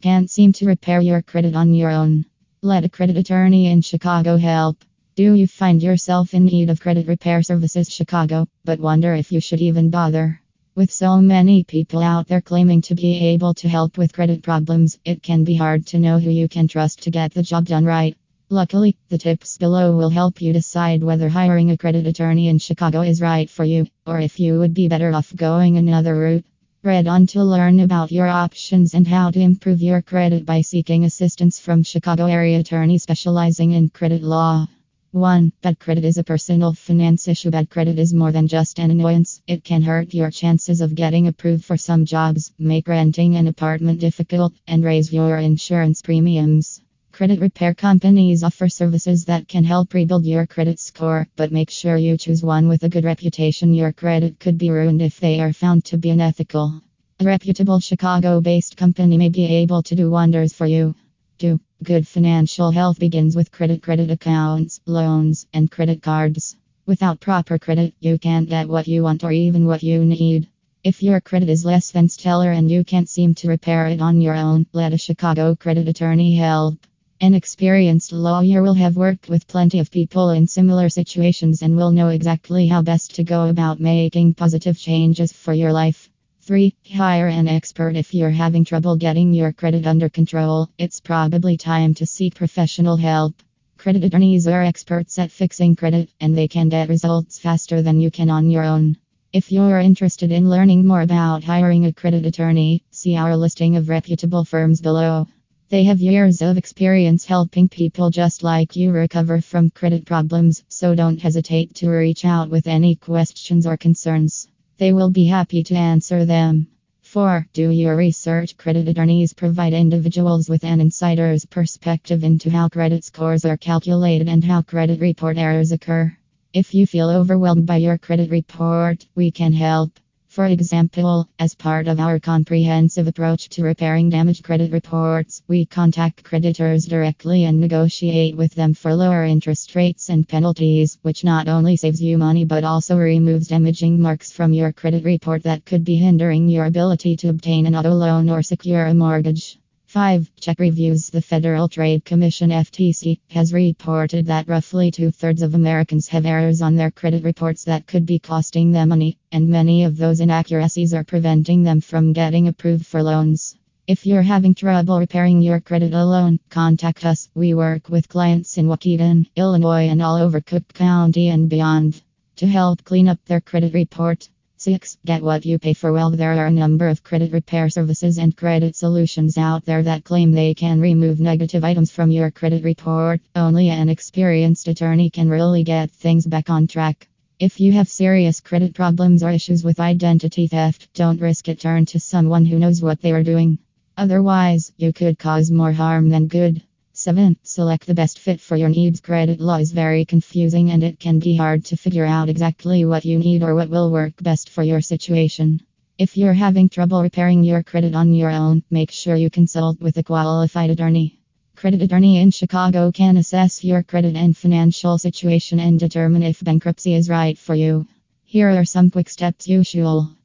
Can't seem to repair your credit on your own? Let a credit attorney in Chicago help. Do you find yourself in need of credit repair services Chicago, but wonder if you should even bother? With so many people out there claiming to be able to help with credit problems, it can be hard to know who you can trust to get the job done right. Luckily, the tips below will help you decide whether hiring a credit attorney in Chicago is right for you, or if you would be better off going another route. Read on to learn about your options and how to improve your credit by seeking assistance from Chicago area attorney specializing in credit law. 1. Bad credit is a personal finance issue. Bad credit is more than just an annoyance. It can hurt your chances of getting approved for some jobs, make renting an apartment difficult, and raise your insurance premiums. Credit repair companies offer services that can help rebuild your credit score, but make sure you choose one with a good reputation. Your credit could be ruined if they are found to be unethical. A reputable Chicago based company may be able to do wonders for you. 2. Good financial health begins with credit, credit accounts, loans, and credit cards. Without proper credit, you can't get what you want or even what you need. If your credit is less than stellar and you can't seem to repair it on your own, let a Chicago credit attorney help. An experienced lawyer will have worked with plenty of people in similar situations and will know exactly how best to go about making positive changes for your life. 3. Hire an expert if you're having trouble getting your credit under control. It's probably time to seek professional help. Credit attorneys are experts at fixing credit, and they can get results faster than you can on your own. If you're interested in learning more about hiring a credit attorney, see our listing of reputable firms below. They have years of experience helping people just like you recover from credit problems, so don't hesitate to reach out with any questions or concerns. They will be happy to answer them. 4. Do your research. Credit attorneys provide individuals with an insider's perspective into how credit scores are calculated and how credit report errors occur. If you feel overwhelmed by your credit report, we can help. For example, as part of our comprehensive approach to repairing damaged credit reports, we contact creditors directly and negotiate with them for lower interest rates and penalties, which not only saves you money but also removes damaging marks from your credit report that could be hindering your ability to obtain another loan or secure a mortgage. 5. Check reviews. The Federal Trade Commission FTC has reported that roughly two thirds of Americans have errors on their credit reports that could be costing them money, and many of those inaccuracies are preventing them from getting approved for loans. If you're having trouble repairing your credit alone, contact us. We work with clients in Waukegan, Illinois, and all over Cook County and beyond to help clean up their credit report. 6. Get what you pay for. Well, there are a number of credit repair services and credit solutions out there that claim they can remove negative items from your credit report. Only an experienced attorney can really get things back on track. If you have serious credit problems or issues with identity theft, don't risk it. Turn to someone who knows what they are doing. Otherwise, you could cause more harm than good. 7. Select the best fit for your needs. Credit law is very confusing and it can be hard to figure out exactly what you need or what will work best for your situation. If you're having trouble repairing your credit on your own, make sure you consult with a qualified attorney. Credit attorney in Chicago can assess your credit and financial situation and determine if bankruptcy is right for you. Here are some quick steps you should